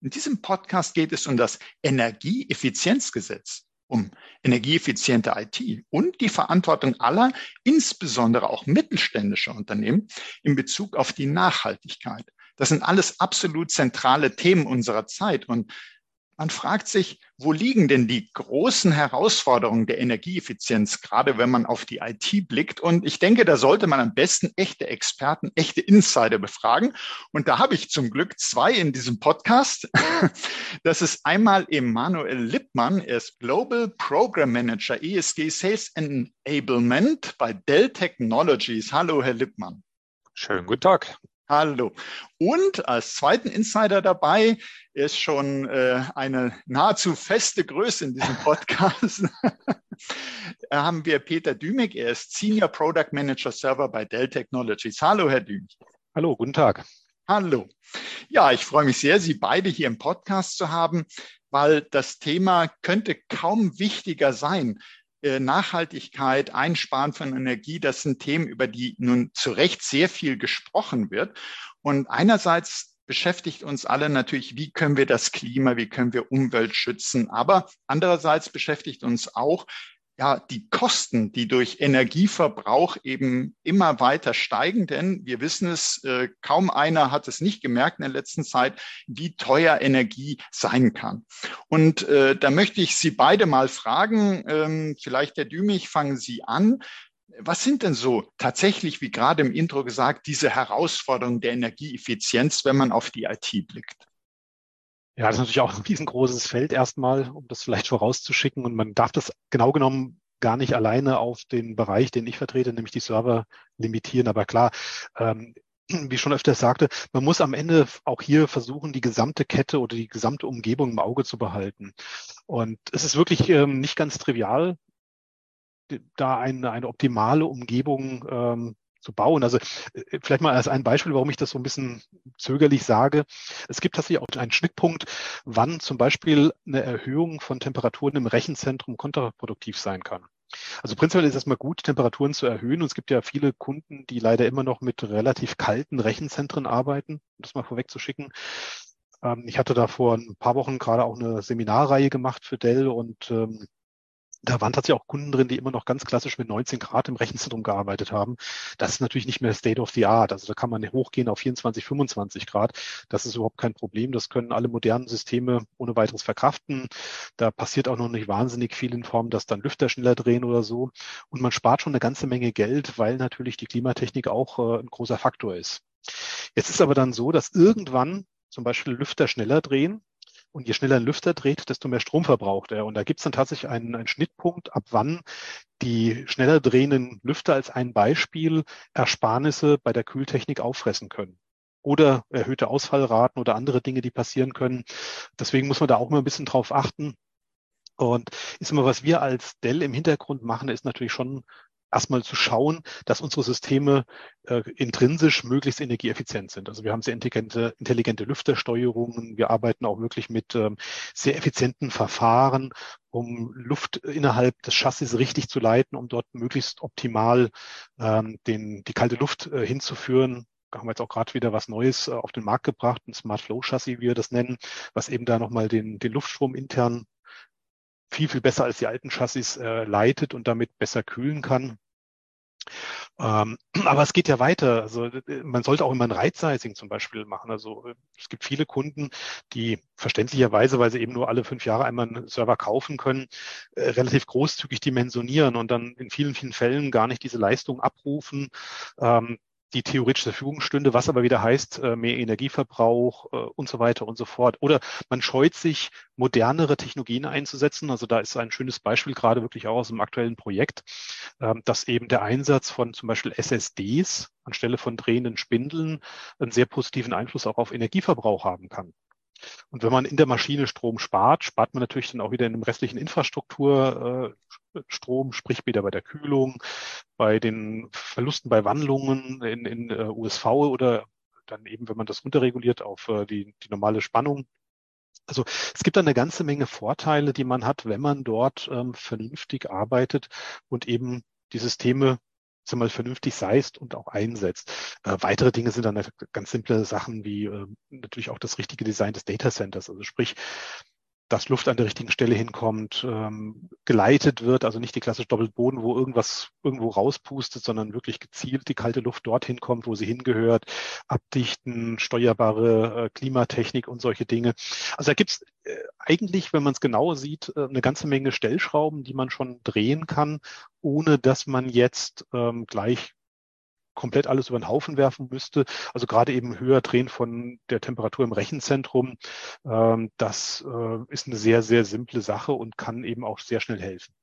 In diesem Podcast geht es um das Energieeffizienzgesetz, um energieeffiziente IT und die Verantwortung aller, insbesondere auch mittelständischer Unternehmen, in Bezug auf die Nachhaltigkeit. Das sind alles absolut zentrale Themen unserer Zeit und man fragt sich, wo liegen denn die großen Herausforderungen der Energieeffizienz, gerade wenn man auf die IT blickt? Und ich denke, da sollte man am besten echte Experten, echte Insider befragen. Und da habe ich zum Glück zwei in diesem Podcast. Das ist einmal Emanuel Lippmann. Er ist Global Program Manager ESG Sales Enablement bei Dell Technologies. Hallo, Herr Lippmann. Schönen guten Tag. Hallo. Und als zweiten Insider dabei ist schon äh, eine nahezu feste Größe in diesem Podcast. da haben wir Peter Dümig. Er ist Senior Product Manager Server bei Dell Technologies. Hallo, Herr Dümig. Hallo, guten Tag. Hallo. Ja, ich freue mich sehr, Sie beide hier im Podcast zu haben, weil das Thema könnte kaum wichtiger sein. Äh, Nachhaltigkeit, Einsparen von Energie, das sind Themen, über die nun zu Recht sehr viel gesprochen wird. Und einerseits beschäftigt uns alle natürlich, wie können wir das Klima, wie können wir Umwelt schützen. Aber andererseits beschäftigt uns auch, ja, die Kosten, die durch Energieverbrauch eben immer weiter steigen, denn wir wissen es, äh, kaum einer hat es nicht gemerkt in der letzten Zeit, wie teuer Energie sein kann. Und äh, da möchte ich Sie beide mal fragen, ähm, vielleicht Herr Dümich, fangen Sie an. Was sind denn so tatsächlich, wie gerade im Intro gesagt, diese Herausforderungen der Energieeffizienz, wenn man auf die IT blickt? Ja, das ist natürlich auch ein riesengroßes Feld erstmal, um das vielleicht vorauszuschicken. Und man darf das genau genommen gar nicht alleine auf den Bereich, den ich vertrete, nämlich die Server limitieren. Aber klar, ähm, wie schon öfter sagte, man muss am Ende auch hier versuchen, die gesamte Kette oder die gesamte Umgebung im Auge zu behalten. Und es ist wirklich ähm, nicht ganz trivial, da eine, eine optimale Umgebung ähm, zu bauen. Also äh, vielleicht mal als ein Beispiel, warum ich das so ein bisschen zögerlich sage. Es gibt tatsächlich auch einen Schnittpunkt, wann zum Beispiel eine Erhöhung von Temperaturen im Rechenzentrum kontraproduktiv sein kann. Also prinzipiell ist es erstmal gut, Temperaturen zu erhöhen. Und es gibt ja viele Kunden, die leider immer noch mit relativ kalten Rechenzentren arbeiten, um das mal vorwegzuschicken. Ähm, ich hatte da vor ein paar Wochen gerade auch eine Seminarreihe gemacht für Dell und ähm, da waren tatsächlich auch Kunden drin, die immer noch ganz klassisch mit 19 Grad im Rechenzentrum gearbeitet haben. Das ist natürlich nicht mehr State of the Art. Also da kann man hochgehen auf 24, 25 Grad. Das ist überhaupt kein Problem. Das können alle modernen Systeme ohne weiteres verkraften. Da passiert auch noch nicht wahnsinnig viel in Form, dass dann Lüfter schneller drehen oder so. Und man spart schon eine ganze Menge Geld, weil natürlich die Klimatechnik auch äh, ein großer Faktor ist. Jetzt ist aber dann so, dass irgendwann zum Beispiel Lüfter schneller drehen und je schneller ein Lüfter dreht, desto mehr Strom verbraucht er. Und da gibt es dann tatsächlich einen, einen Schnittpunkt, ab wann die schneller drehenden Lüfter als ein Beispiel Ersparnisse bei der Kühltechnik auffressen können oder erhöhte Ausfallraten oder andere Dinge, die passieren können. Deswegen muss man da auch mal ein bisschen drauf achten. Und ist immer, was wir als Dell im Hintergrund machen, ist natürlich schon erstmal zu schauen, dass unsere Systeme äh, intrinsisch möglichst energieeffizient sind. Also wir haben sehr intelligente, intelligente Lüftersteuerungen. Wir arbeiten auch wirklich mit ähm, sehr effizienten Verfahren, um Luft innerhalb des Chassis richtig zu leiten, um dort möglichst optimal ähm, den, die kalte Luft äh, hinzuführen. Da haben wir jetzt auch gerade wieder was Neues äh, auf den Markt gebracht, ein Smart Flow Chassis, wie wir das nennen, was eben da nochmal den, den Luftstrom intern viel, viel besser als die alten Chassis äh, leitet und damit besser kühlen kann. Ähm, aber es geht ja weiter. Also man sollte auch immer ein Right-Sizing zum Beispiel machen. Also es gibt viele Kunden, die verständlicherweise, weil sie eben nur alle fünf Jahre einmal einen Server kaufen können, äh, relativ großzügig dimensionieren und dann in vielen, vielen Fällen gar nicht diese Leistung abrufen, ähm, die theoretisch zur Verfügung stünde, was aber wieder heißt, äh, mehr Energieverbrauch äh, und so weiter und so fort. Oder man scheut sich, modernere Technologien einzusetzen. Also da ist ein schönes Beispiel gerade wirklich auch aus einem aktuellen Projekt, ähm, dass eben der Einsatz von zum Beispiel SSDs anstelle von drehenden Spindeln einen sehr positiven Einfluss auch auf Energieverbrauch haben kann. Und wenn man in der Maschine Strom spart, spart man natürlich dann auch wieder in dem restlichen Infrastrukturstrom, äh, sprich wieder bei der Kühlung, bei den Verlusten bei Wandlungen in, in uh, USV oder dann eben, wenn man das runterreguliert auf uh, die, die normale Spannung. Also es gibt eine ganze Menge Vorteile, die man hat, wenn man dort ähm, vernünftig arbeitet und eben die Systeme sag mal, vernünftig seist und auch einsetzt. Äh, weitere Dinge sind dann ganz simple Sachen wie äh, natürlich auch das richtige Design des Data Centers. Also sprich, dass Luft an der richtigen Stelle hinkommt, ähm, geleitet wird, also nicht die klassische Doppelboden, wo irgendwas irgendwo rauspustet, sondern wirklich gezielt die kalte Luft dorthin kommt, wo sie hingehört, abdichten, steuerbare äh, Klimatechnik und solche Dinge. Also da gibt's äh, eigentlich, wenn man es genau sieht, äh, eine ganze Menge Stellschrauben, die man schon drehen kann, ohne dass man jetzt ähm, gleich komplett alles über den Haufen werfen müsste. Also gerade eben höher drehen von der Temperatur im Rechenzentrum. Ähm, das äh, ist eine sehr, sehr simple Sache und kann eben auch sehr schnell helfen.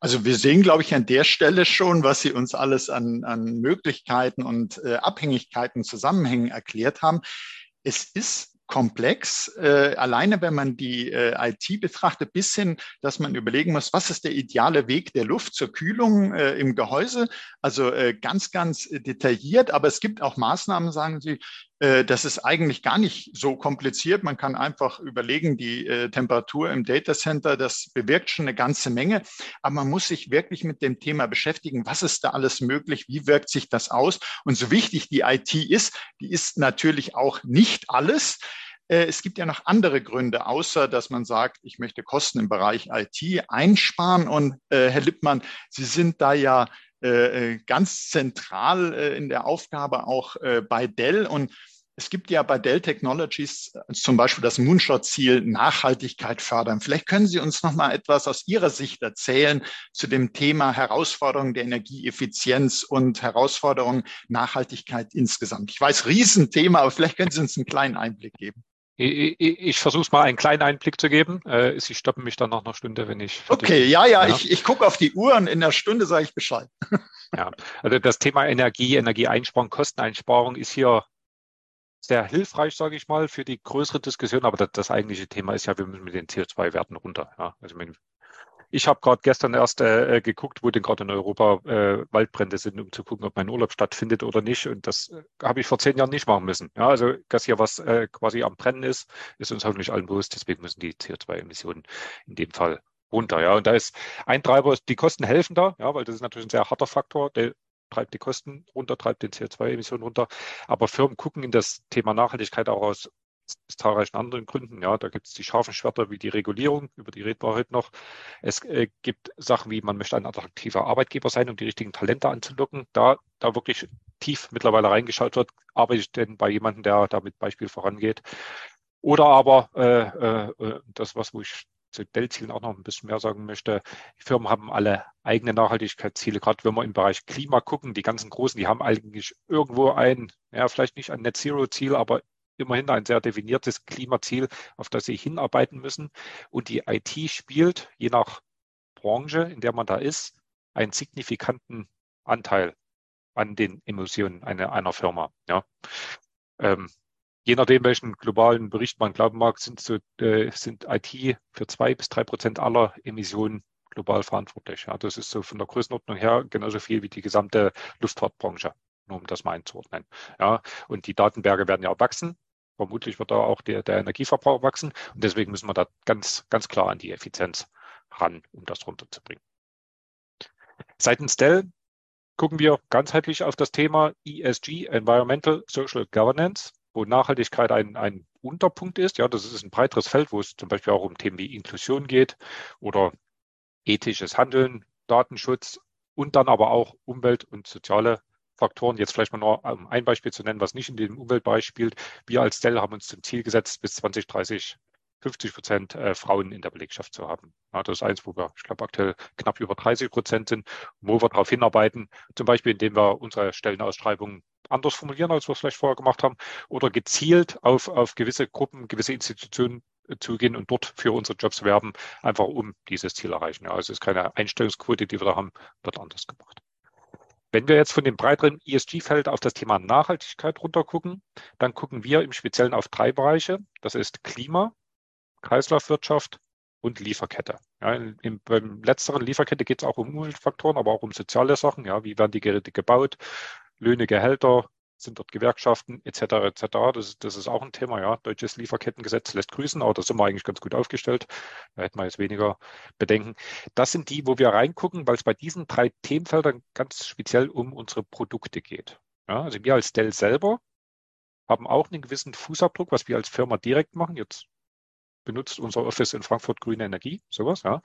Also wir sehen, glaube ich, an der Stelle schon, was Sie uns alles an, an Möglichkeiten und äh, Abhängigkeiten, Zusammenhängen erklärt haben. Es ist komplex, äh, alleine wenn man die äh, IT betrachtet, bis hin, dass man überlegen muss, was ist der ideale Weg der Luft zur Kühlung äh, im Gehäuse. Also äh, ganz, ganz detailliert, aber es gibt auch Maßnahmen, sagen Sie, das ist eigentlich gar nicht so kompliziert. Man kann einfach überlegen, die äh, Temperatur im Data Center, das bewirkt schon eine ganze Menge. Aber man muss sich wirklich mit dem Thema beschäftigen. Was ist da alles möglich? Wie wirkt sich das aus? Und so wichtig die IT ist, die ist natürlich auch nicht alles. Äh, es gibt ja noch andere Gründe, außer dass man sagt, ich möchte Kosten im Bereich IT einsparen. Und äh, Herr Lippmann, Sie sind da ja äh, ganz zentral äh, in der Aufgabe auch äh, bei Dell. Und es gibt ja bei Dell Technologies zum Beispiel das Moonshot-Ziel Nachhaltigkeit fördern. Vielleicht können Sie uns noch mal etwas aus Ihrer Sicht erzählen zu dem Thema Herausforderungen der Energieeffizienz und Herausforderungen Nachhaltigkeit insgesamt. Ich weiß, Riesenthema, aber vielleicht können Sie uns einen kleinen Einblick geben. Ich, ich, ich versuche es mal einen kleinen Einblick zu geben. Äh, Sie stoppen mich dann nach einer Stunde, wenn ich. Okay, ja, ja, ja, ich, ich gucke auf die Uhr und in der Stunde sage ich Bescheid. Ja, also das Thema Energie, Energieeinsparung, Kosteneinsparung ist hier sehr hilfreich, sage ich mal, für die größere Diskussion. Aber das, das, eigentliche Thema ist ja, wir müssen mit den CO2-Werten runter. Ja, also ich habe gerade gestern erst äh, geguckt, wo denn gerade in Europa äh, Waldbrände sind, um zu gucken, ob mein Urlaub stattfindet oder nicht. Und das äh, habe ich vor zehn Jahren nicht machen müssen. Ja, also dass hier was äh, quasi am Brennen ist, ist uns hoffentlich allen bewusst. Deswegen müssen die CO2-Emissionen in dem Fall runter. Ja, und da ist ein Treiber, die Kosten helfen da, ja, weil das ist natürlich ein sehr harter Faktor. Der treibt die Kosten runter, treibt den CO2-Emissionen runter. Aber Firmen gucken in das Thema Nachhaltigkeit auch aus aus zahlreichen anderen Gründen. Ja, da gibt es die scharfen Schwerter wie die Regulierung, über die reden wir heute noch. Es äh, gibt Sachen wie, man möchte ein attraktiver Arbeitgeber sein, um die richtigen Talente anzulocken. Da, da wirklich tief mittlerweile reingeschaut wird, arbeite ich denn bei jemandem, der da mit Beispiel vorangeht. Oder aber äh, äh, das, was wo ich zu Dell-Zielen auch noch ein bisschen mehr sagen möchte. Die Firmen haben alle eigene Nachhaltigkeitsziele, gerade wenn wir im Bereich Klima gucken. Die ganzen Großen, die haben eigentlich irgendwo ein, ja, vielleicht nicht ein Net-Zero-Ziel, aber immerhin ein sehr definiertes Klimaziel, auf das sie hinarbeiten müssen. Und die IT spielt, je nach Branche, in der man da ist, einen signifikanten Anteil an den Emissionen einer, einer Firma. Ja. Ähm, je nachdem, welchen globalen Bericht man glauben mag, sind, so, äh, sind IT für zwei bis drei Prozent aller Emissionen global verantwortlich. Ja, das ist so von der Größenordnung her genauso viel wie die gesamte Luftfahrtbranche, nur um das mal einzuordnen. Ja, und die Datenberge werden ja wachsen. Vermutlich wird da auch der, der Energieverbrauch wachsen. Und deswegen müssen wir da ganz, ganz klar an die Effizienz ran, um das runterzubringen. Seitens Dell gucken wir ganzheitlich auf das Thema ESG, Environmental Social Governance, wo Nachhaltigkeit ein, ein Unterpunkt ist. Ja, das ist ein breiteres Feld, wo es zum Beispiel auch um Themen wie Inklusion geht oder ethisches Handeln, Datenschutz und dann aber auch Umwelt- und soziale Faktoren. Jetzt vielleicht mal nur um ein Beispiel zu nennen, was nicht in dem Umweltbereich spielt. Wir als Dell haben uns zum Ziel gesetzt, bis 2030 50 Prozent äh, Frauen in der Belegschaft zu haben. Das ist eins, wo wir, ich glaube, aktuell knapp über 30 Prozent sind, wo wir darauf hinarbeiten, zum Beispiel indem wir unsere Stellenausschreibungen anders formulieren, als wir es vielleicht vorher gemacht haben, oder gezielt auf, auf gewisse Gruppen, gewisse Institutionen äh, zugehen und dort für unsere Jobs werben, einfach um dieses Ziel erreichen. Ja, also es ist keine Einstellungsquote, die wir da haben, wird anders gemacht. Wenn wir jetzt von dem breiteren ESG-Feld auf das Thema Nachhaltigkeit runtergucken, dann gucken wir im Speziellen auf drei Bereiche. Das ist Klima, Kreislaufwirtschaft und Lieferkette. Ja, im, beim letzteren Lieferkette geht es auch um Umweltfaktoren, aber auch um soziale Sachen. Ja, wie werden die Geräte gebaut? Löhne, Gehälter, sind dort Gewerkschaften etc. etc. Das, das ist auch ein Thema. Ja, deutsches Lieferkettengesetz lässt grüßen, aber da sind wir eigentlich ganz gut aufgestellt. Da hätten wir jetzt weniger Bedenken. Das sind die, wo wir reingucken, weil es bei diesen drei Themenfeldern ganz speziell um unsere Produkte geht. Ja, also wir als Dell selber haben auch einen gewissen Fußabdruck, was wir als Firma direkt machen. Jetzt benutzt unser Office in Frankfurt grüne Energie, sowas, ja.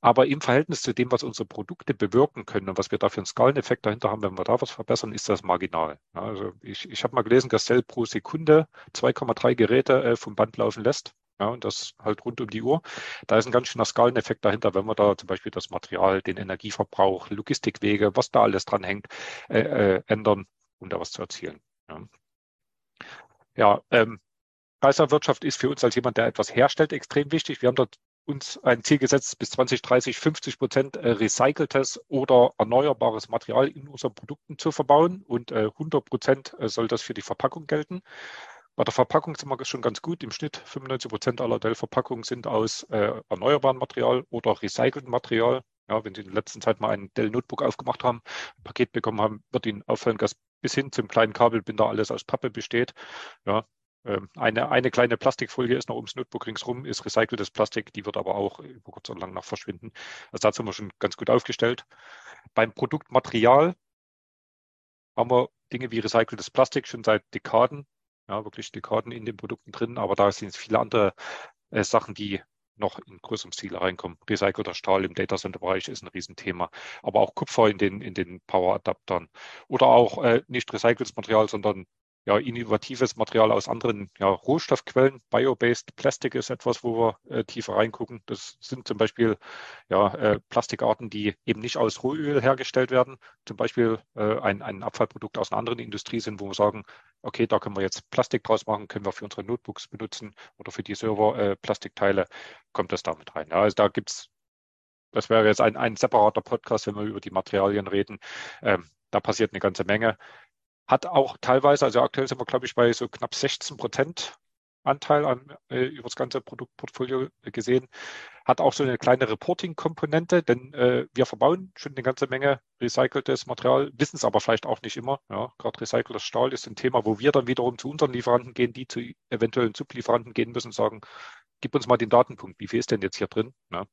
Aber im Verhältnis zu dem, was unsere Produkte bewirken können und was wir da für einen Skaleneffekt dahinter haben, wenn wir da was verbessern, ist das marginal. Ja, also ich, ich habe mal gelesen, dass Cell pro Sekunde 2,3 Geräte äh, vom Band laufen lässt. Ja, und das halt rund um die Uhr. Da ist ein ganz schöner Skaleneffekt dahinter, wenn wir da zum Beispiel das Material, den Energieverbrauch, Logistikwege, was da alles dran hängt, äh, äh, ändern, um da was zu erzielen. Ja, ja ähm, Kreislaufwirtschaft ist für uns als jemand, der etwas herstellt, extrem wichtig. Wir haben dort uns ein Ziel gesetzt, bis 2030 50 Prozent äh, recyceltes oder erneuerbares Material in unseren Produkten zu verbauen und 100 äh, Prozent äh, soll das für die Verpackung gelten. Bei der Verpackung sind wir schon ganz gut. Im Schnitt 95 Prozent aller Dell-Verpackungen sind aus äh, erneuerbarem Material oder recyceltem Material. Ja, wenn Sie in der letzten Zeit mal ein Dell-Notebook aufgemacht haben, ein Paket bekommen haben, wird Ihnen auffallen, dass bis hin zum kleinen Kabelbinder alles aus Pappe besteht. Ja, eine, eine kleine Plastikfolie ist noch ums Notebook ringsrum, ist recyceltes Plastik, die wird aber auch über kurz oder lang noch verschwinden. Also da sind wir schon ganz gut aufgestellt. Beim Produktmaterial haben wir Dinge wie recyceltes Plastik schon seit Dekaden, ja, wirklich Dekaden in den Produkten drin, aber da sind es viele andere äh, Sachen, die noch in größerem Stil reinkommen. Recycelter Stahl im Datacenter-Bereich ist ein Riesenthema, aber auch Kupfer in den, in den Power-Adaptern oder auch äh, nicht recyceltes Material, sondern ja, innovatives Material aus anderen ja, Rohstoffquellen. Bio-based Plastik ist etwas, wo wir äh, tiefer reingucken. Das sind zum Beispiel ja, äh, Plastikarten, die eben nicht aus Rohöl hergestellt werden. Zum Beispiel äh, ein, ein Abfallprodukt aus einer anderen Industrie sind, wo wir sagen, okay, da können wir jetzt Plastik draus machen, können wir für unsere Notebooks benutzen oder für die Server äh, Plastikteile, kommt das damit rein. Ja, also da gibt's das wäre jetzt ein, ein separater Podcast, wenn wir über die Materialien reden. Ähm, da passiert eine ganze Menge hat auch teilweise, also aktuell sind wir, glaube ich, bei so knapp 16 Prozent Anteil an, äh, über das ganze Produktportfolio gesehen, hat auch so eine kleine Reporting-Komponente, denn äh, wir verbauen schon eine ganze Menge recyceltes Material, wissen es aber vielleicht auch nicht immer. Ja, Gerade recyceltes Stahl ist ein Thema, wo wir dann wiederum zu unseren Lieferanten gehen, die zu eventuellen Sublieferanten gehen müssen und sagen, gib uns mal den Datenpunkt, wie viel ist denn jetzt hier drin? Ja.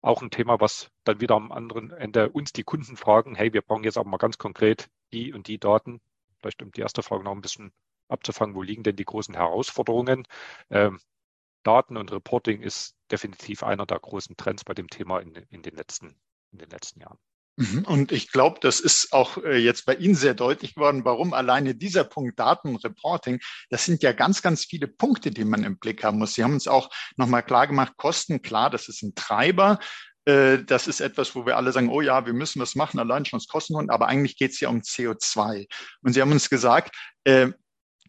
Auch ein Thema, was dann wieder am anderen Ende uns die Kunden fragen, hey, wir brauchen jetzt aber mal ganz konkret die und die Daten, vielleicht um die erste Frage noch ein bisschen abzufangen, wo liegen denn die großen Herausforderungen? Ähm, Daten und Reporting ist definitiv einer der großen Trends bei dem Thema in, in, den, letzten, in den letzten Jahren. Mhm. Und ich glaube, das ist auch äh, jetzt bei Ihnen sehr deutlich geworden, warum alleine dieser Punkt Datenreporting, das sind ja ganz, ganz viele Punkte, die man im Blick haben muss. Sie haben uns auch nochmal klar gemacht, Kosten, klar, das ist ein Treiber. Äh, das ist etwas, wo wir alle sagen, oh ja, wir müssen was machen, allein schon aus Kostengründen, aber eigentlich geht es ja um CO2. Und Sie haben uns gesagt, äh,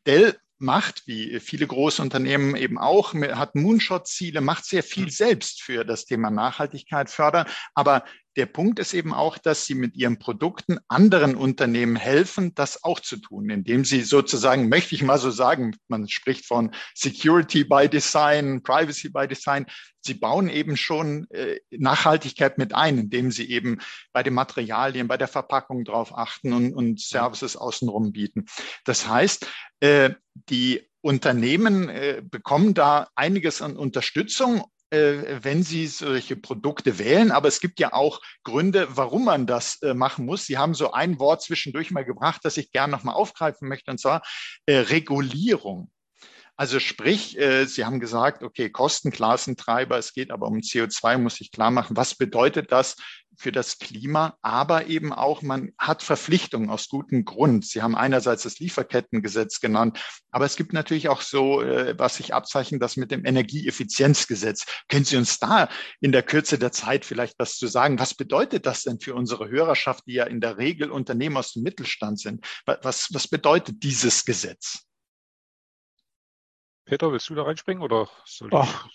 Dell macht, wie viele große Unternehmen eben auch, hat Moonshot-Ziele, macht sehr viel mhm. selbst für das Thema Nachhaltigkeit fördern. Aber der Punkt ist eben auch, dass sie mit ihren Produkten anderen Unternehmen helfen, das auch zu tun, indem sie sozusagen, möchte ich mal so sagen, man spricht von Security by Design, Privacy by Design. Sie bauen eben schon äh, Nachhaltigkeit mit ein, indem sie eben bei den Materialien, bei der Verpackung drauf achten und, und Services außenrum bieten. Das heißt, äh, die Unternehmen äh, bekommen da einiges an Unterstützung wenn Sie solche Produkte wählen. Aber es gibt ja auch Gründe, warum man das äh, machen muss. Sie haben so ein Wort zwischendurch mal gebracht, das ich gerne nochmal aufgreifen möchte, und zwar äh, Regulierung. Also sprich, äh, Sie haben gesagt, okay, Kostenklassentreiber, es geht aber um CO2, muss ich klar machen. Was bedeutet das für das Klima? Aber eben auch, man hat Verpflichtungen aus gutem Grund. Sie haben einerseits das Lieferkettengesetz genannt, aber es gibt natürlich auch so, äh, was sich abzeichnet, das mit dem Energieeffizienzgesetz. Können Sie uns da in der Kürze der Zeit vielleicht was zu sagen? Was bedeutet das denn für unsere Hörerschaft, die ja in der Regel Unternehmen aus dem Mittelstand sind? Was, was bedeutet dieses Gesetz? Peter, willst du da reinspringen oder soll Ach,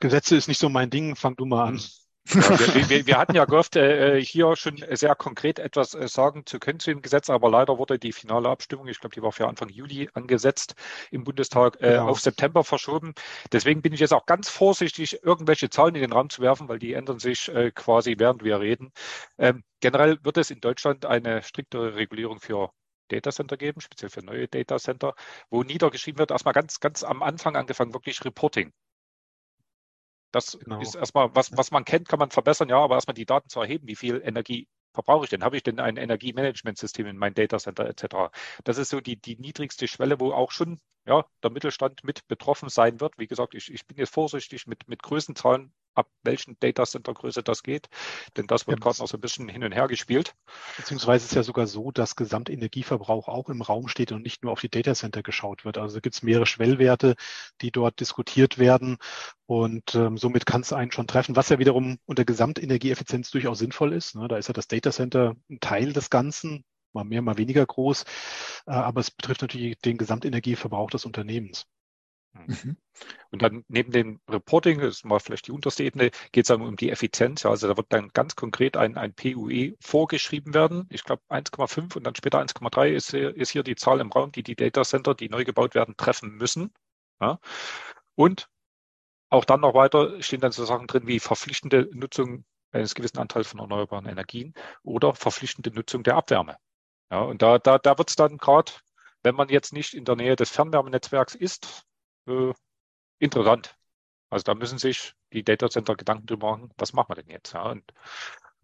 Gesetze ist nicht so mein Ding, fang du mal an. Ja, wir, wir, wir, hatten ja gehofft, äh, hier schon sehr konkret etwas äh, sagen zu können zu dem Gesetz, aber leider wurde die finale Abstimmung, ich glaube, die war für Anfang Juli angesetzt im Bundestag, äh, genau. auf September verschoben. Deswegen bin ich jetzt auch ganz vorsichtig, irgendwelche Zahlen in den Raum zu werfen, weil die ändern sich äh, quasi während wir reden. Ähm, generell wird es in Deutschland eine striktere Regulierung für Datacenter geben, speziell für neue Datacenter, wo niedergeschrieben wird, erstmal ganz, ganz am Anfang angefangen, wirklich Reporting. Das genau. ist erstmal, was, was man kennt, kann man verbessern, ja, aber erstmal die Daten zu erheben, wie viel Energie verbrauche ich denn? Habe ich denn ein Energiemanagementsystem in meinem Datacenter etc.? Das ist so die, die niedrigste Schwelle, wo auch schon ja, der Mittelstand mit betroffen sein wird. Wie gesagt, ich, ich bin jetzt vorsichtig mit, mit Größenzahlen ab welchen Datacenter-Größe das geht. Denn das wird ja, gerade noch so ein bisschen hin und her gespielt. Beziehungsweise ist es ja sogar so, dass Gesamtenergieverbrauch auch im Raum steht und nicht nur auf die Datacenter geschaut wird. Also gibt es mehrere Schwellwerte, die dort diskutiert werden. Und ähm, somit kann es einen schon treffen, was ja wiederum unter Gesamtenergieeffizienz durchaus sinnvoll ist. Ne? Da ist ja das Datacenter ein Teil des Ganzen, mal mehr, mal weniger groß. Äh, aber es betrifft natürlich den Gesamtenergieverbrauch des Unternehmens. Mhm. Und dann neben dem Reporting, das ist mal vielleicht die unterste Ebene, geht es dann um die Effizienz. Also da wird dann ganz konkret ein, ein PUE vorgeschrieben werden. Ich glaube 1,5 und dann später 1,3 ist, ist hier die Zahl im Raum, die die Data Center, die neu gebaut werden, treffen müssen. Ja. Und auch dann noch weiter stehen dann so Sachen drin wie verpflichtende Nutzung eines gewissen Anteils von erneuerbaren Energien oder verpflichtende Nutzung der Abwärme. Ja, und da, da, da wird es dann gerade, wenn man jetzt nicht in der Nähe des Fernwärmenetzwerks ist, äh, interessant. Also da müssen sich die Data Center Gedanken drüber machen, was machen wir denn jetzt? Ja, und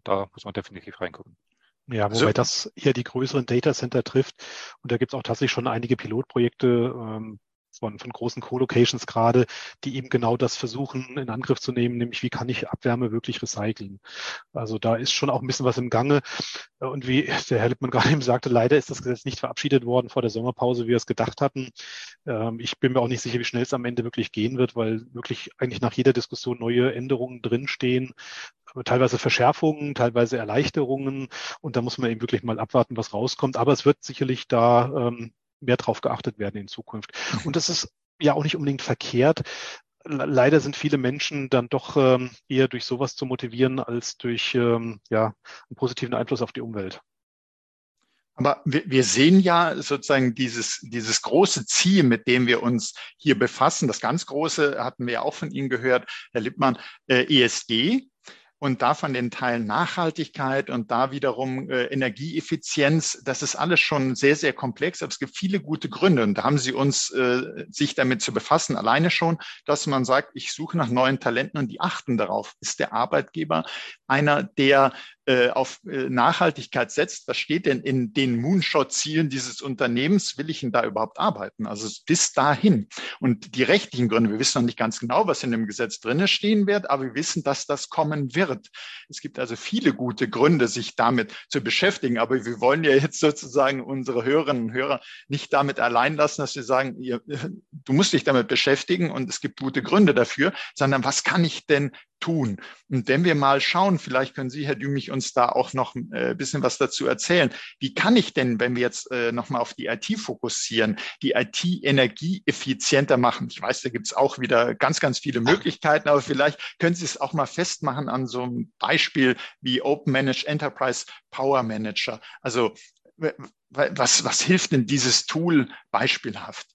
da muss man definitiv reingucken. Ja, wobei so. das eher die größeren Data Center trifft. Und da gibt es auch tatsächlich schon einige Pilotprojekte, ähm, von, von großen Co-Locations gerade, die eben genau das versuchen in Angriff zu nehmen, nämlich wie kann ich Abwärme wirklich recyceln. Also da ist schon auch ein bisschen was im Gange. Und wie der Herr Lippmann gerade eben sagte, leider ist das Gesetz nicht verabschiedet worden vor der Sommerpause, wie wir es gedacht hatten. Ähm, ich bin mir auch nicht sicher, wie schnell es am Ende wirklich gehen wird, weil wirklich eigentlich nach jeder Diskussion neue Änderungen drinstehen teilweise Verschärfungen, teilweise Erleichterungen. Und da muss man eben wirklich mal abwarten, was rauskommt. Aber es wird sicherlich da ähm, mehr drauf geachtet werden in Zukunft. Mhm. Und das ist ja auch nicht unbedingt verkehrt. Leider sind viele Menschen dann doch ähm, eher durch sowas zu motivieren als durch ähm, ja, einen positiven Einfluss auf die Umwelt. Aber wir, wir sehen ja sozusagen dieses, dieses große Ziel, mit dem wir uns hier befassen. Das ganz große hatten wir ja auch von Ihnen gehört, Herr Lippmann, äh, ESG, und davon den Teilen Nachhaltigkeit und da wiederum äh, Energieeffizienz. Das ist alles schon sehr, sehr komplex, aber es gibt viele gute Gründe. Und da haben Sie uns, äh, sich damit zu befassen, alleine schon, dass man sagt, ich suche nach neuen Talenten und die achten darauf. Ist der Arbeitgeber einer, der äh, auf äh, Nachhaltigkeit setzt, was steht denn in den Moonshot-Zielen dieses Unternehmens? Will ich denn da überhaupt arbeiten? Also bis dahin. Und die rechtlichen Gründe, wir wissen noch nicht ganz genau, was in dem Gesetz drinne stehen wird, aber wir wissen, dass das kommen wird. Es gibt also viele gute Gründe, sich damit zu beschäftigen. Aber wir wollen ja jetzt sozusagen unsere Hörerinnen und Hörer nicht damit allein lassen, dass wir sagen, ihr, du musst dich damit beschäftigen und es gibt gute Gründe dafür, sondern was kann ich denn tun? Und wenn wir mal schauen, vielleicht können Sie, Herr Dümich, uns da auch noch ein äh, bisschen was dazu erzählen. Wie kann ich denn, wenn wir jetzt äh, nochmal auf die IT fokussieren, die IT energieeffizienter machen? Ich weiß, da gibt es auch wieder ganz, ganz viele Möglichkeiten, aber vielleicht können Sie es auch mal festmachen an so einem Beispiel wie Open Managed Enterprise Power Manager. Also was, was hilft denn dieses Tool beispielhaft?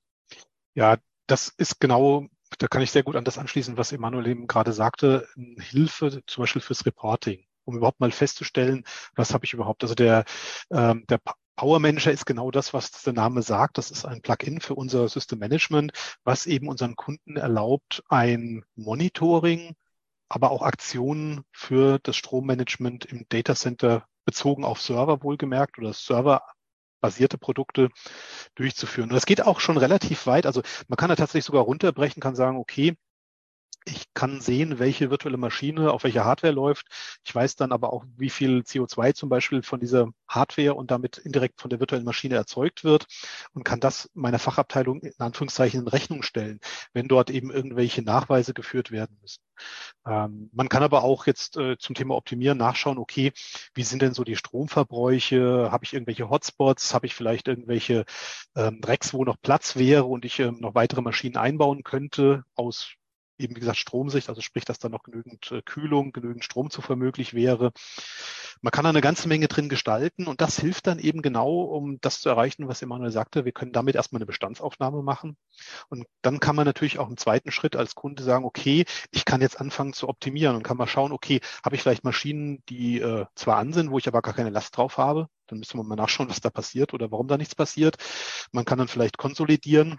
Ja, das ist genau da kann ich sehr gut an das anschließen, was Emanuel eben gerade sagte, Hilfe zum Beispiel fürs Reporting um überhaupt mal festzustellen, was habe ich überhaupt. Also der, ähm, der Power Manager ist genau das, was der Name sagt. Das ist ein Plugin für unser System Management, was eben unseren Kunden erlaubt, ein Monitoring, aber auch Aktionen für das Strommanagement im Data Center bezogen auf Server wohlgemerkt oder Server basierte Produkte durchzuführen. Und das geht auch schon relativ weit. Also man kann da tatsächlich sogar runterbrechen, kann sagen, okay, ich kann sehen, welche virtuelle Maschine auf welcher Hardware läuft. Ich weiß dann aber auch, wie viel CO2 zum Beispiel von dieser Hardware und damit indirekt von der virtuellen Maschine erzeugt wird und kann das meiner Fachabteilung in Anführungszeichen in Rechnung stellen, wenn dort eben irgendwelche Nachweise geführt werden müssen. Ähm, man kann aber auch jetzt äh, zum Thema Optimieren nachschauen, okay, wie sind denn so die Stromverbräuche? Habe ich irgendwelche Hotspots? Habe ich vielleicht irgendwelche ähm, Racks, wo noch Platz wäre und ich ähm, noch weitere Maschinen einbauen könnte aus eben wie gesagt Stromsicht, also sprich, dass da noch genügend äh, Kühlung, genügend Stromzufuhr möglich wäre. Man kann da eine ganze Menge drin gestalten und das hilft dann eben genau, um das zu erreichen, was Emanuel sagte. Wir können damit erstmal eine Bestandsaufnahme machen und dann kann man natürlich auch im zweiten Schritt als Kunde sagen, okay, ich kann jetzt anfangen zu optimieren und kann mal schauen, okay, habe ich vielleicht Maschinen, die äh, zwar an sind, wo ich aber gar keine Last drauf habe, dann müsste man mal nachschauen, was da passiert oder warum da nichts passiert. Man kann dann vielleicht konsolidieren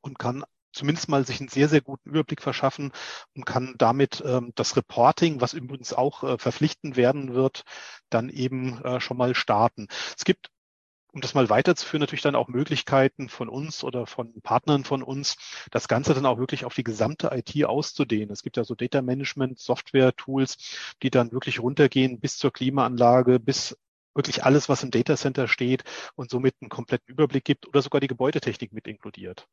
und kann zumindest mal sich einen sehr, sehr guten Überblick verschaffen und kann damit ähm, das Reporting, was übrigens auch äh, verpflichtend werden wird, dann eben äh, schon mal starten. Es gibt um das mal weiterzuführen, natürlich dann auch Möglichkeiten von uns oder von Partnern von uns, das Ganze dann auch wirklich auf die gesamte IT auszudehnen. Es gibt ja so Data Management Software Tools, die dann wirklich runtergehen bis zur Klimaanlage, bis wirklich alles, was im Data Center steht und somit einen kompletten Überblick gibt oder sogar die Gebäudetechnik mit inkludiert.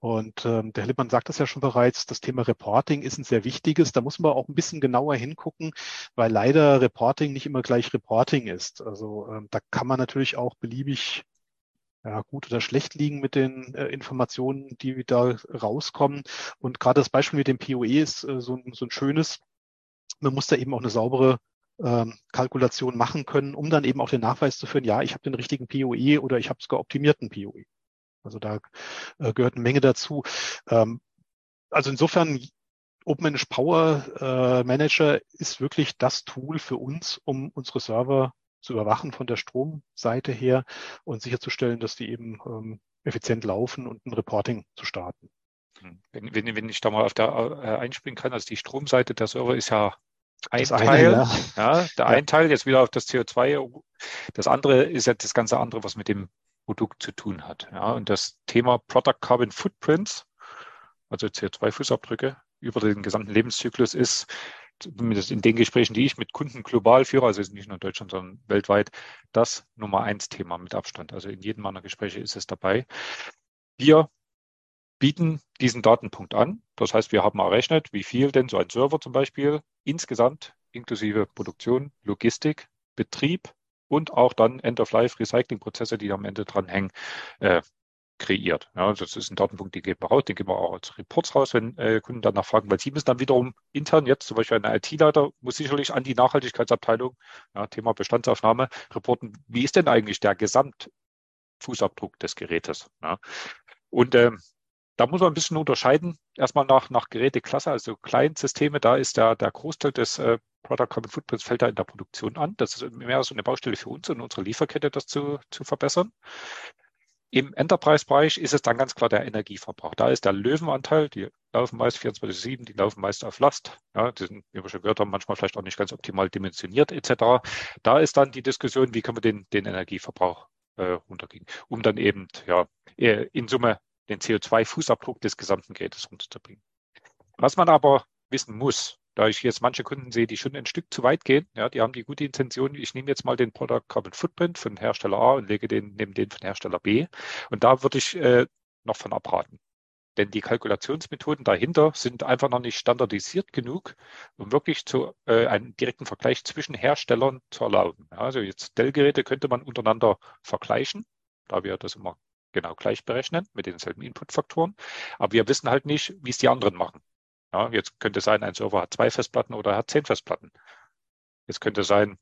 Und ähm, der Lippmann sagt das ja schon bereits, das Thema Reporting ist ein sehr wichtiges. Da muss man auch ein bisschen genauer hingucken, weil leider Reporting nicht immer gleich Reporting ist. Also ähm, da kann man natürlich auch beliebig ja, gut oder schlecht liegen mit den äh, Informationen, die da rauskommen. Und gerade das Beispiel mit dem POE ist äh, so, so ein schönes. Man muss da eben auch eine saubere ähm, Kalkulation machen können, um dann eben auch den Nachweis zu führen, ja, ich habe den richtigen POE oder ich habe sogar optimierten POE. Also da äh, gehört eine Menge dazu. Ähm, also insofern OpenManage Power äh, Manager ist wirklich das Tool für uns, um unsere Server zu überwachen von der Stromseite her und sicherzustellen, dass die eben ähm, effizient laufen und ein Reporting zu starten. Hm. Wenn, wenn, wenn ich da mal auf der äh, einspringen kann, also die Stromseite der Server ist ja ein Das Teil, eine, ja. ja. der Ja. ein Teil jetzt wieder auf das CO2. Das andere ist ja das ganze andere, was mit dem Produkt zu tun hat. Ja, und das Thema Product Carbon Footprints, also CO2-Fußabdrücke über den gesamten Lebenszyklus ist, zumindest in den Gesprächen, die ich mit Kunden global führe, also nicht nur in Deutschland, sondern weltweit, das Nummer eins Thema mit Abstand. Also in jedem meiner Gespräche ist es dabei. Wir bieten diesen Datenpunkt an. Das heißt, wir haben errechnet, wie viel denn so ein Server zum Beispiel insgesamt inklusive Produktion, Logistik, Betrieb und auch dann End-of-Life-Recycling-Prozesse, die am Ende dran hängen, äh, kreiert. Ja, das ist ein Datenpunkt, den geben wir raus, den geben wir auch als Reports raus, wenn äh, Kunden danach fragen, weil sie müssen dann wiederum intern jetzt, zum Beispiel ein IT-Leiter, muss sicherlich an die Nachhaltigkeitsabteilung, ja, Thema Bestandsaufnahme, reporten, wie ist denn eigentlich der Gesamtfußabdruck des Gerätes? Ja. Und ähm, da muss man ein bisschen unterscheiden. Erstmal nach, nach Geräteklasse, also Client-Systeme, da ist der, der Großteil des äh, Product Carbon Footprints fällt da in der Produktion an. Das ist mehr so eine Baustelle für uns und unsere Lieferkette, das zu, zu verbessern. Im Enterprise-Bereich ist es dann ganz klar der Energieverbrauch. Da ist der Löwenanteil, die laufen meist 24-7, die laufen meist auf Last. Ja, die sind, wie wir schon gehört haben, manchmal vielleicht auch nicht ganz optimal dimensioniert etc. Da ist dann die Diskussion, wie können wir den, den Energieverbrauch äh, runtergehen, um dann eben ja, in Summe den CO2-Fußabdruck des gesamten Gerätes runterzubringen. Was man aber wissen muss, da ich jetzt manche Kunden sehe, die schon ein Stück zu weit gehen, ja, die haben die gute Intention, ich nehme jetzt mal den Product Carbon Footprint von Hersteller A und lege den neben den von Hersteller B. Und da würde ich äh, noch von abraten. Denn die Kalkulationsmethoden dahinter sind einfach noch nicht standardisiert genug, um wirklich zu, äh, einen direkten Vergleich zwischen Herstellern zu erlauben. Ja, also jetzt Dell-Geräte könnte man untereinander vergleichen, da wir das immer genau gleich berechnen mit denselben Inputfaktoren. Aber wir wissen halt nicht, wie es die anderen machen. Ja, jetzt könnte sein, ein Server hat zwei Festplatten oder hat zehn Festplatten. Jetzt könnte sein,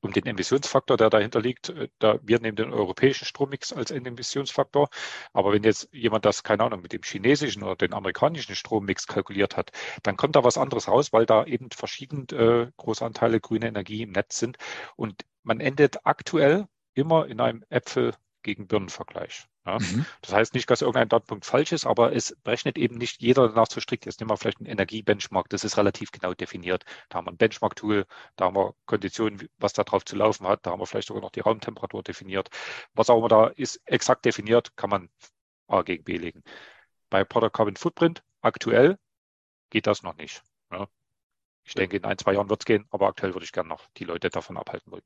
um den Emissionsfaktor, der dahinter liegt, äh, da, wir nehmen den europäischen Strommix als Emissionsfaktor. Aber wenn jetzt jemand das, keine Ahnung, mit dem chinesischen oder den amerikanischen Strommix kalkuliert hat, dann kommt da was anderes raus, weil da eben verschiedene äh, Großanteile grüne Energie im Netz sind. Und man endet aktuell immer in einem Äpfel gegen Birnenvergleich. Ja. Mhm. Das heißt nicht, dass irgendein Datenpunkt falsch ist, aber es berechnet eben nicht jeder danach so strikt. Jetzt nehmen wir vielleicht einen Energiebenchmark, das ist relativ genau definiert. Da haben wir ein Benchmark-Tool, da haben wir Konditionen, was da drauf zu laufen hat, da haben wir vielleicht sogar noch die Raumtemperatur definiert. Was auch immer da ist, exakt definiert, kann man A gegen B legen. Bei Product Carbon Footprint aktuell geht das noch nicht. Ja. Ich denke, in ein, zwei Jahren wird es gehen, aber aktuell würde ich gerne noch die Leute davon abhalten wollen.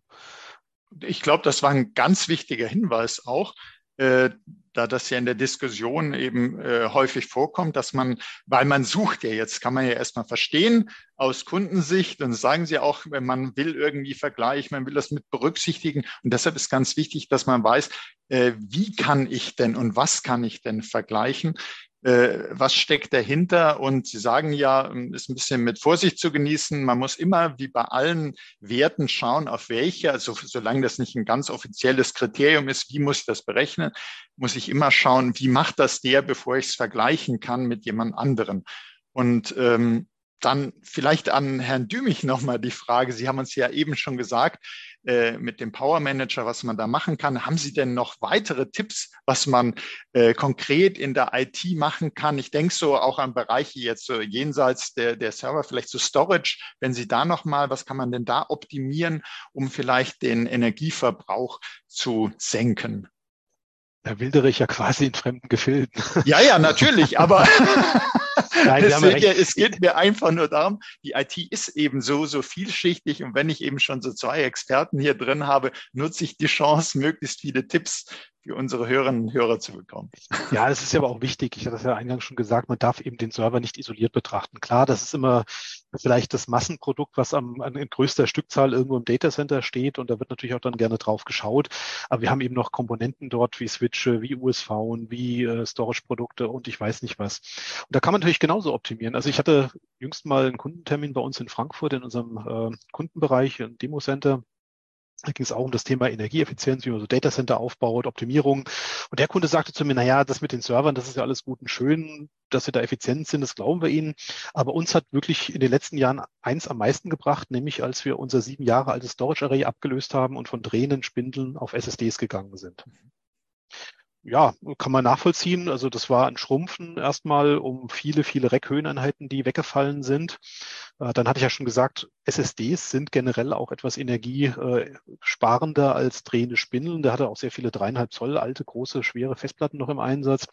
Ich glaube, das war ein ganz wichtiger Hinweis auch, äh, da das ja in der Diskussion eben äh, häufig vorkommt, dass man, weil man sucht ja jetzt, kann man ja erstmal verstehen aus Kundensicht und sagen sie auch, wenn man will irgendwie vergleichen, man will das mit berücksichtigen und deshalb ist ganz wichtig, dass man weiß, äh, wie kann ich denn und was kann ich denn vergleichen. Äh, was steckt dahinter? Und Sie sagen ja, ähm, ist ein bisschen mit Vorsicht zu genießen. Man muss immer, wie bei allen Werten, schauen, auf welche, also solange das nicht ein ganz offizielles Kriterium ist, wie muss ich das berechnen, muss ich immer schauen, wie macht das der, bevor ich es vergleichen kann mit jemand anderem. Und ähm, dann vielleicht an Herrn Dümich nochmal die Frage. Sie haben uns ja eben schon gesagt, äh, mit dem Power Manager, was man da machen kann. Haben Sie denn noch weitere Tipps, was man äh, konkret in der IT machen kann? Ich denke so auch an Bereiche jetzt so jenseits der, der Server, vielleicht so Storage. Wenn Sie da nochmal, was kann man denn da optimieren, um vielleicht den Energieverbrauch zu senken? Da wildere ich ja quasi in fremden Gefilden. Ja, ja, natürlich, aber Nein, Deswegen, ja es geht mir einfach nur darum, die IT ist eben so, so vielschichtig und wenn ich eben schon so zwei Experten hier drin habe, nutze ich die Chance, möglichst viele Tipps für unsere Hörerinnen und Hörer zu bekommen. Ja, das ist ja aber auch wichtig. Ich hatte das ja eingangs schon gesagt, man darf eben den Server nicht isoliert betrachten. Klar, das ist immer vielleicht das Massenprodukt, was am, an in größter Stückzahl irgendwo im Datacenter steht und da wird natürlich auch dann gerne drauf geschaut. Aber wir haben eben noch Komponenten dort wie Switche, wie USV, wie äh, Storage-Produkte und ich weiß nicht was. Und da kann man natürlich genauso optimieren. Also ich hatte jüngst mal einen Kundentermin bei uns in Frankfurt in unserem äh, Kundenbereich, ein Demo-Center. Da ging es auch um das Thema Energieeffizienz, wie man so Datacenter aufbaut, Optimierung. Und der Kunde sagte zu mir, na ja, das mit den Servern, das ist ja alles gut und schön, dass wir da effizient sind, das glauben wir Ihnen. Aber uns hat wirklich in den letzten Jahren eins am meisten gebracht, nämlich als wir unser sieben Jahre altes Storage Array abgelöst haben und von drehenden Spindeln auf SSDs gegangen sind ja, kann man nachvollziehen. Also das war ein Schrumpfen erstmal um viele, viele Reckhöheneinheiten, die weggefallen sind. Äh, dann hatte ich ja schon gesagt, SSDs sind generell auch etwas energiesparender als drehende Spindeln. Der hatte auch sehr viele dreieinhalb Zoll alte, große, schwere Festplatten noch im Einsatz.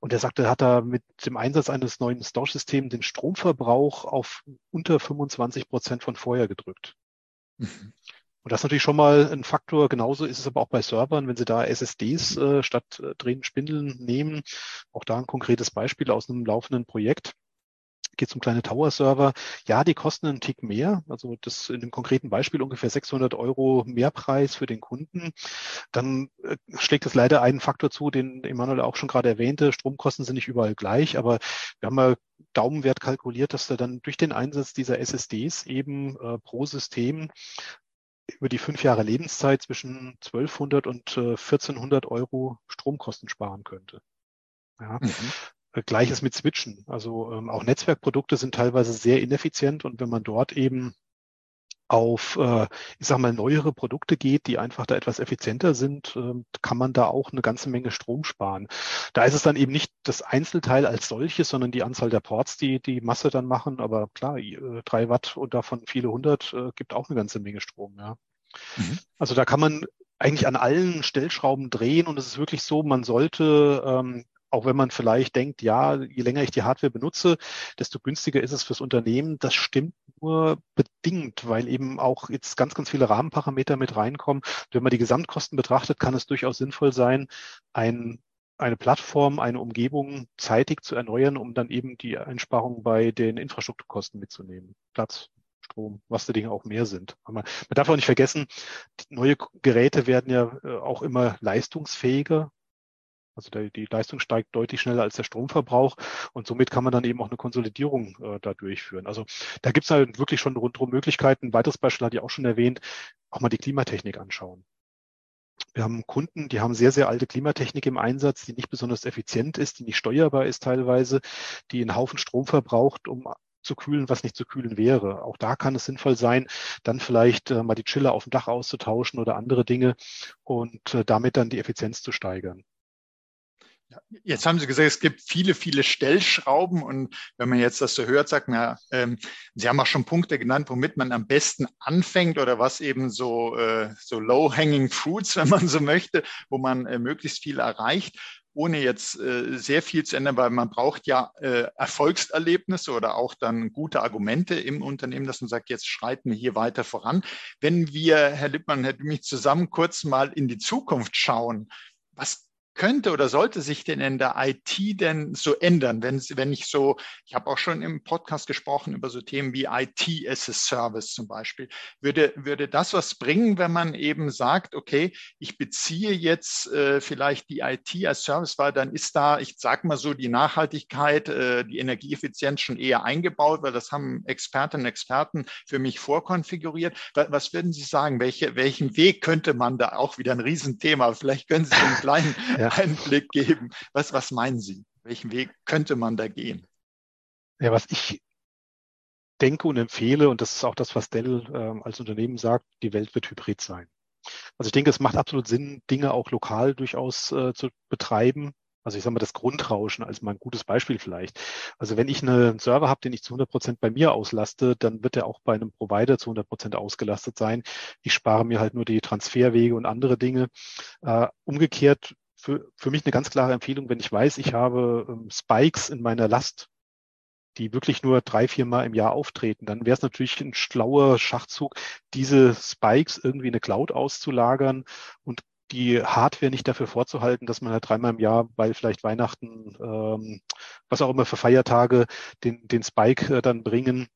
Und er sagte, er hat da mit dem Einsatz eines neuen Storage-Systems den Stromverbrauch auf unter 25 Prozent von vorher gedrückt. Mhm. Und das ist natürlich schon mal ein Faktor. Genauso ist es aber auch bei Servern, wenn Sie da SSDs äh, statt äh, drehenden Spindeln nehmen. Auch da ein konkretes Beispiel aus einem laufenden Projekt geht es um kleine Tower-Server. Ja, die kosten einen Tick mehr. Also das in dem konkreten Beispiel ungefähr 600 Euro Mehrpreis für den Kunden. Dann äh, schlägt es leider einen Faktor zu, den Emanuel auch schon gerade erwähnte. Stromkosten sind nicht überall gleich, aber wir haben mal Daumenwert kalkuliert, dass da dann durch den Einsatz dieser SSDs eben äh, pro System über die fünf Jahre Lebenszeit zwischen 1200 und äh, 1400 Euro Stromkosten sparen könnte. Ja. Mhm. Äh, Gleiches mit Switchen. Also ähm, auch Netzwerkprodukte sind teilweise sehr ineffizient und wenn man dort eben auf, äh, ich sag mal, neuere Produkte geht, die einfach da etwas effizienter sind, äh, kann man da auch eine ganze Menge Strom sparen. Da ist es dann eben nicht das Einzelteil als solches, sondern die Anzahl der Ports, die die Masse dann machen. Aber klar, äh, drei Watt und davon viele hundert äh, gibt auch eine ganze Menge Strom, ja. Mhm. Also da kann man eigentlich an allen Stellschrauben drehen und es ist wirklich so, man sollte ähm, auch wenn man vielleicht denkt, ja, je länger ich die Hardware benutze, desto günstiger ist es fürs Unternehmen. Das stimmt nur bedingt, weil eben auch jetzt ganz, ganz viele Rahmenparameter mit reinkommen. Wenn man die Gesamtkosten betrachtet, kann es durchaus sinnvoll sein, ein eine Plattform, eine Umgebung zeitig zu erneuern, um dann eben die Einsparungen bei den Infrastrukturkosten mitzunehmen. Platz, Strom, was die Dinge auch mehr sind. Man, man darf auch nicht vergessen, neue Geräte werden ja äh, auch immer leistungsfähiger. Also der, die Leistung steigt deutlich schneller als der Stromverbrauch und somit kann man dann eben auch eine Konsolidierung äh, da durchführen. Also da gibt es halt wirklich schon rundherum Möglichkeiten. Ein weiteres Beispiel hatte ich auch schon erwähnt, auch mal die Klimatechnik anschauen. Wir haben Kunden, die haben sehr, sehr alte Klimatechnik im Einsatz, die nicht besonders effizient ist, die nicht steuerbar ist teilweise, die einen Haufen Strom verbraucht, um zu kühlen, was nicht zu kühlen wäre. Auch da kann es sinnvoll sein, dann vielleicht äh, mal die Chiller auf dem Dach auszutauschen oder andere Dinge und äh, damit dann die Effizienz zu steigern. Jetzt haben Sie gesagt, es gibt viele, viele Stellschrauben und wenn man jetzt das so hört, sagt man, ähm, Sie haben auch schon Punkte genannt, womit man am besten anfängt oder was eben so, äh, so low-hanging fruits, wenn man so möchte, wo man äh, möglichst viel erreicht, ohne jetzt äh, sehr viel zu ändern, weil man braucht ja äh, Erfolgserlebnisse oder auch dann gute Argumente im Unternehmen, dass man sagt, jetzt schreiten wir hier weiter voran. Wenn wir, Herr Lippmann, Herr Dümich, zusammen kurz mal in die Zukunft schauen, was könnte oder sollte sich denn in der IT denn so ändern, wenn, wenn ich so, ich habe auch schon im Podcast gesprochen über so Themen wie IT as a Service zum Beispiel. Würde, würde das was bringen, wenn man eben sagt, okay, ich beziehe jetzt äh, vielleicht die IT als Service, weil dann ist da, ich sage mal so, die Nachhaltigkeit, äh, die Energieeffizienz schon eher eingebaut, weil das haben Expertinnen und Experten für mich vorkonfiguriert. Was würden Sie sagen, welche, welchen Weg könnte man da auch wieder ein Riesenthema, vielleicht können Sie einen kleinen ja. Einblick geben. Was, was meinen Sie? Welchen Weg könnte man da gehen? Ja, was ich denke und empfehle, und das ist auch das, was Dell äh, als Unternehmen sagt, die Welt wird hybrid sein. Also ich denke, es macht absolut Sinn, Dinge auch lokal durchaus äh, zu betreiben. Also ich sage mal das Grundrauschen als mal ein gutes Beispiel vielleicht. Also wenn ich einen Server habe, den ich zu 100 Prozent bei mir auslaste, dann wird er auch bei einem Provider zu 100 Prozent ausgelastet sein. Ich spare mir halt nur die Transferwege und andere Dinge. Äh, umgekehrt für, für mich eine ganz klare Empfehlung, wenn ich weiß, ich habe ähm, Spikes in meiner Last, die wirklich nur drei, vier Mal im Jahr auftreten, dann wäre es natürlich ein schlauer Schachzug, diese Spikes irgendwie in eine Cloud auszulagern und die Hardware nicht dafür vorzuhalten, dass man halt dreimal im Jahr, weil vielleicht Weihnachten, ähm, was auch immer für Feiertage, den, den Spike äh, dann bringen,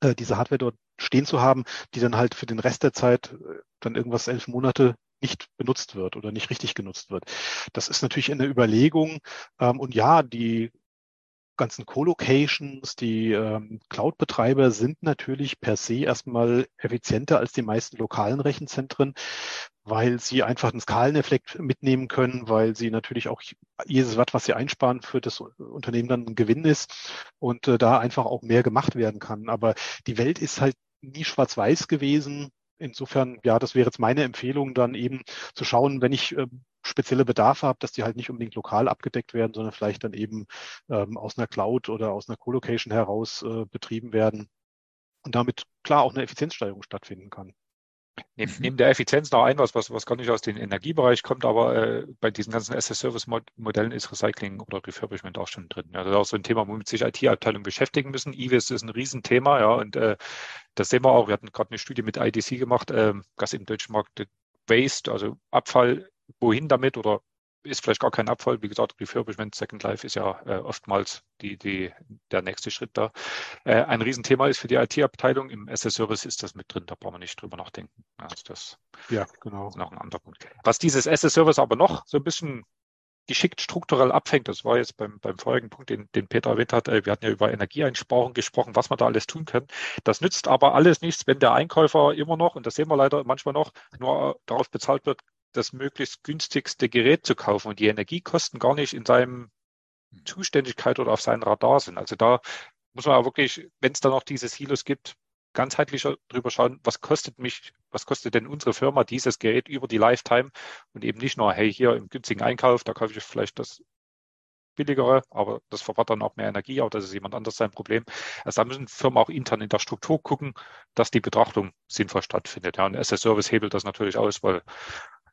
äh, diese Hardware dort stehen zu haben, die dann halt für den Rest der Zeit äh, dann irgendwas elf Monate nicht benutzt wird oder nicht richtig genutzt wird. Das ist natürlich eine Überlegung. Ähm, und ja, die ganzen Co-Locations, die ähm, Cloud-Betreiber sind natürlich per se erstmal effizienter als die meisten lokalen Rechenzentren, weil sie einfach einen Skaleneffekt mitnehmen können, weil sie natürlich auch jedes Watt, was sie einsparen, für das Unternehmen dann ein Gewinn ist und äh, da einfach auch mehr gemacht werden kann. Aber die Welt ist halt nie schwarz-weiß gewesen insofern, ja, das wäre jetzt meine Empfehlung, dann eben zu schauen, wenn ich äh, spezielle Bedarfe habe, dass die halt nicht unbedingt lokal abgedeckt werden, sondern vielleicht dann eben ähm, aus einer Cloud oder aus einer Co-Location heraus äh, betrieben werden und damit klar auch eine Effizienzsteigerung stattfinden kann. Neben, neben der Effizienz noch ein, was, was, was gar nicht aus dem Energiebereich kommt, aber äh, bei diesen ganzen SS-Service-Modellen ist Recycling oder Refurbishment auch schon drin. Ja, das ist auch so ein Thema, womit sich IT-Abteilungen beschäftigen müssen. IWIS ist ein Riesenthema, ja, und äh, das sehen wir auch. Wir hatten gerade eine Studie mit IDC gemacht, äh, Gas im deutschen Markt Waste, also Abfall, wohin damit oder ist vielleicht gar kein Abfall. Wie gesagt, Refurbishment, Second Life ist ja äh, oftmals die, die, der nächste Schritt da. Äh, ein Riesenthema ist für die IT-Abteilung. Im SS-Service ist das mit drin, da brauchen wir nicht drüber nachdenken. Also das ja, genau. ist noch ein anderer Punkt. Was dieses SS-Service aber noch so ein bisschen geschickt strukturell abfängt, das war jetzt beim, beim vorigen Punkt, den, den Peter erwähnt hat, äh, wir hatten ja über Energieeinsparung gesprochen, was man da alles tun kann. Das nützt aber alles nichts, wenn der Einkäufer immer noch, und das sehen wir leider manchmal noch, nur darauf bezahlt wird, das möglichst günstigste Gerät zu kaufen und die Energiekosten gar nicht in seinem Zuständigkeit oder auf seinem Radar sind. Also da muss man auch wirklich, wenn es da noch diese Silos gibt, ganzheitlich drüber schauen, was kostet mich, was kostet denn unsere Firma dieses Gerät über die Lifetime und eben nicht nur, hey, hier im günstigen Einkauf, da kaufe ich vielleicht das billigere, aber das verbraucht dann auch mehr Energie, aber das ist jemand anders sein Problem. Also da müssen Firmen auch intern in der Struktur gucken, dass die Betrachtung sinnvoll stattfindet. Ja, und SS-Service hebelt das natürlich aus, weil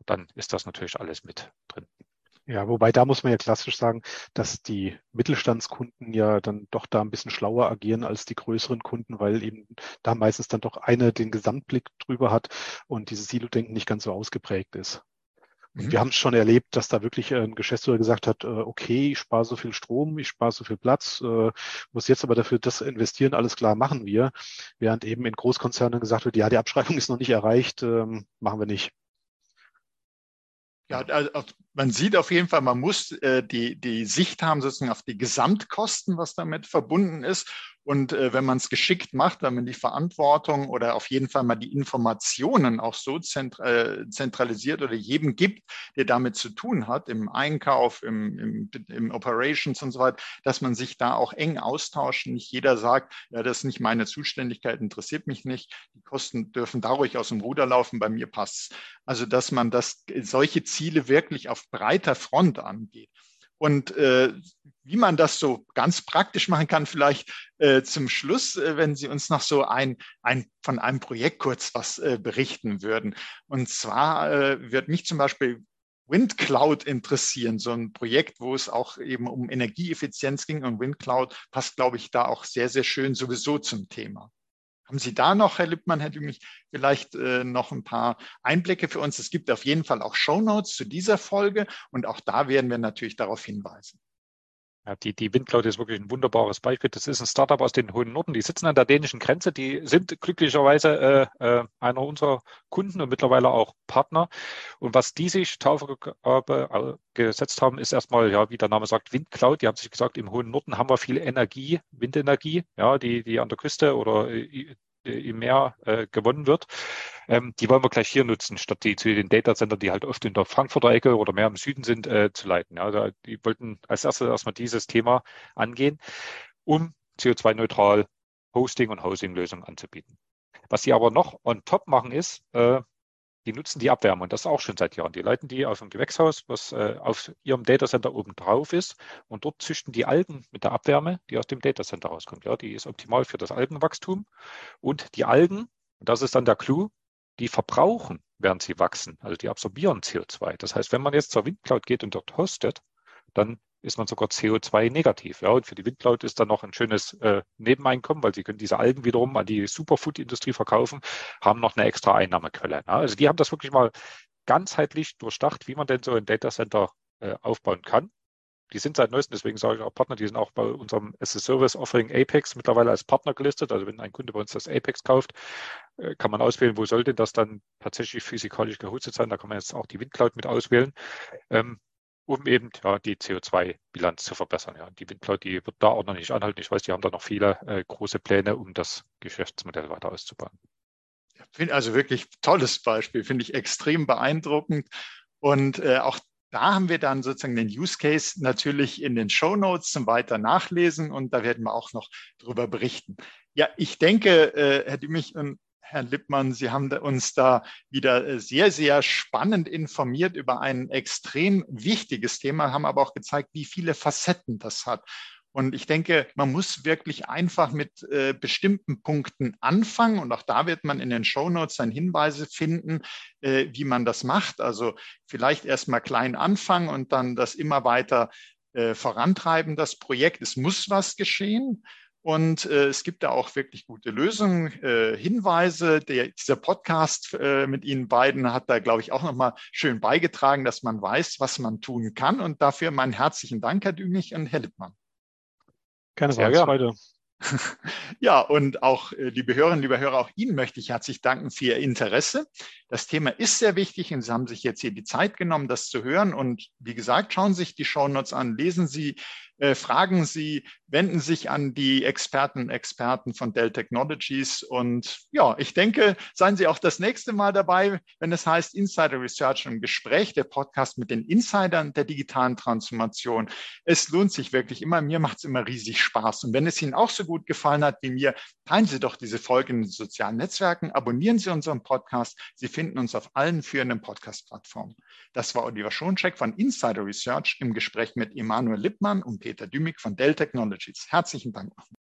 dann ist das natürlich alles mit drin. Ja, wobei da muss man ja klassisch sagen, dass die Mittelstandskunden ja dann doch da ein bisschen schlauer agieren als die größeren Kunden, weil eben da meistens dann doch einer den Gesamtblick drüber hat und dieses Silo-Denken nicht ganz so ausgeprägt ist. Und mhm. wir haben es schon erlebt, dass da wirklich ein Geschäftsführer gesagt hat, äh, okay, ich spare so viel Strom, ich spare so viel Platz, äh, muss jetzt aber dafür das investieren, alles klar, machen wir. Während eben in Großkonzernen gesagt wird, ja, die Abschreibung ist noch nicht erreicht, ähm, machen wir nicht. Ja, also man sieht auf jeden Fall, man muss äh, die, die Sicht haben sozusagen auf die Gesamtkosten, was damit verbunden ist. Und äh, wenn man es geschickt macht, wenn man die Verantwortung oder auf jeden Fall mal die Informationen auch so äh, zentralisiert oder jedem gibt, der damit zu tun hat, im Einkauf, im, im, im Operations und so weiter, dass man sich da auch eng austauscht. Nicht jeder sagt, ja, das ist nicht meine Zuständigkeit, interessiert mich nicht. Die Kosten dürfen da ruhig aus dem Ruder laufen, bei mir passt Also, dass man das, solche Ziele wirklich auf breiter Front angeht. Und äh, wie man das so ganz praktisch machen kann, vielleicht äh, zum Schluss, äh, wenn Sie uns noch so ein, ein von einem Projekt kurz was äh, berichten würden. Und zwar äh, wird mich zum Beispiel WindCloud interessieren, so ein Projekt, wo es auch eben um Energieeffizienz ging und WindCloud passt, glaube ich, da auch sehr, sehr schön sowieso zum Thema. Haben Sie da noch, Herr Lippmann, Herr Dümich, vielleicht äh, noch ein paar Einblicke für uns? Es gibt auf jeden Fall auch Show Notes zu dieser Folge und auch da werden wir natürlich darauf hinweisen. Ja, die, die Windcloud ist wirklich ein wunderbares Beispiel. Das ist ein Startup aus den hohen Norden. Die sitzen an der dänischen Grenze. Die sind glücklicherweise äh, äh, einer unserer Kunden und mittlerweile auch Partner. Und was die sich Taufe gesetzt haben, ist erstmal, ja, wie der Name sagt, Windcloud. Die haben sich gesagt, im hohen Norden haben wir viel Energie, Windenergie, ja, die, die an der Küste oder äh, im Meer äh, gewonnen wird. Ähm, die wollen wir gleich hier nutzen, statt die zu den Datacentern, die halt oft in der Frankfurter Ecke oder mehr im Süden sind, äh, zu leiten. Ja, also die wollten als erstes erstmal dieses Thema angehen, um CO2-neutral Hosting und Housing-Lösungen anzubieten. Was sie aber noch on top machen ist, äh, die nutzen die Abwärme und das auch schon seit Jahren. Die leiten die aus dem Gewächshaus, was äh, auf ihrem Datacenter oben drauf ist und dort züchten die Algen mit der Abwärme, die aus dem Datacenter rauskommt. Ja, die ist optimal für das Algenwachstum und die Algen, und das ist dann der Clou, die verbrauchen, während sie wachsen. Also die absorbieren CO2. Das heißt, wenn man jetzt zur Windcloud geht und dort hostet, dann ist man sogar CO2-negativ. Ja, und für die Windcloud ist dann noch ein schönes äh, Nebeneinkommen, weil sie können diese Algen wiederum an die Superfood-Industrie verkaufen, haben noch eine extra Einnahmequelle. Ja, also die haben das wirklich mal ganzheitlich durchdacht, wie man denn so ein Datacenter äh, aufbauen kann. Die sind seit neuestem, deswegen sage ich auch Partner, die sind auch bei unserem as-a-Service-Offering Apex mittlerweile als Partner gelistet. Also wenn ein Kunde bei uns das Apex kauft, äh, kann man auswählen, wo sollte das dann tatsächlich physikalisch gehostet sein. Da kann man jetzt auch die Windcloud mit auswählen. Um eben ja, die CO2-Bilanz zu verbessern. Ja. Die Windcloud, die wird da auch noch nicht anhalten. Ich weiß, die haben da noch viele äh, große Pläne, um das Geschäftsmodell weiter auszubauen. Also wirklich tolles Beispiel, finde ich extrem beeindruckend. Und äh, auch da haben wir dann sozusagen den Use Case natürlich in den Show Notes zum weiter nachlesen und da werden wir auch noch drüber berichten. Ja, ich denke, äh, Herr Dümich Herr Lippmann, Sie haben uns da wieder äh, sehr, sehr spannend informiert über ein extrem wichtiges Thema, haben aber auch gezeigt, wie viele Facetten das hat. Und ich denke, man muss wirklich einfach mit äh, bestimmten Punkten anfangen. Und auch da wird man in den Show Notes dann Hinweise finden, äh, wie man das macht. Also vielleicht erst mal klein anfangen und dann das immer weiter äh, vorantreiben, das Projekt. Es muss was geschehen. Und äh, es gibt da auch wirklich gute Lösungen, äh, Hinweise. Der, dieser Podcast äh, mit Ihnen beiden hat da, glaube ich, auch nochmal schön beigetragen, dass man weiß, was man tun kann. Und dafür meinen herzlichen Dank, Herr Dümlich und Herr Lippmann. Keine Frage. Ja, und auch, äh, liebe Hörerinnen, liebe Hörer, auch Ihnen möchte ich herzlich danken für Ihr Interesse. Das Thema ist sehr wichtig und Sie haben sich jetzt hier die Zeit genommen, das zu hören. Und wie gesagt, schauen Sie sich die Shownotes an, lesen Sie äh, fragen Sie, wenden sich an die Experten Experten von Dell Technologies. Und ja, ich denke, seien Sie auch das nächste Mal dabei, wenn es heißt Insider Research im Gespräch, der Podcast mit den Insidern der digitalen Transformation. Es lohnt sich wirklich immer. Mir macht es immer riesig Spaß. Und wenn es Ihnen auch so gut gefallen hat wie mir, teilen Sie doch diese Folge in den sozialen Netzwerken, abonnieren Sie unseren Podcast. Sie finden uns auf allen führenden Podcast-Plattformen. Das war Oliver Schoncheck von Insider Research im Gespräch mit Emanuel Lippmann und Peter Dümig von Dell Technologies. Herzlichen Dank.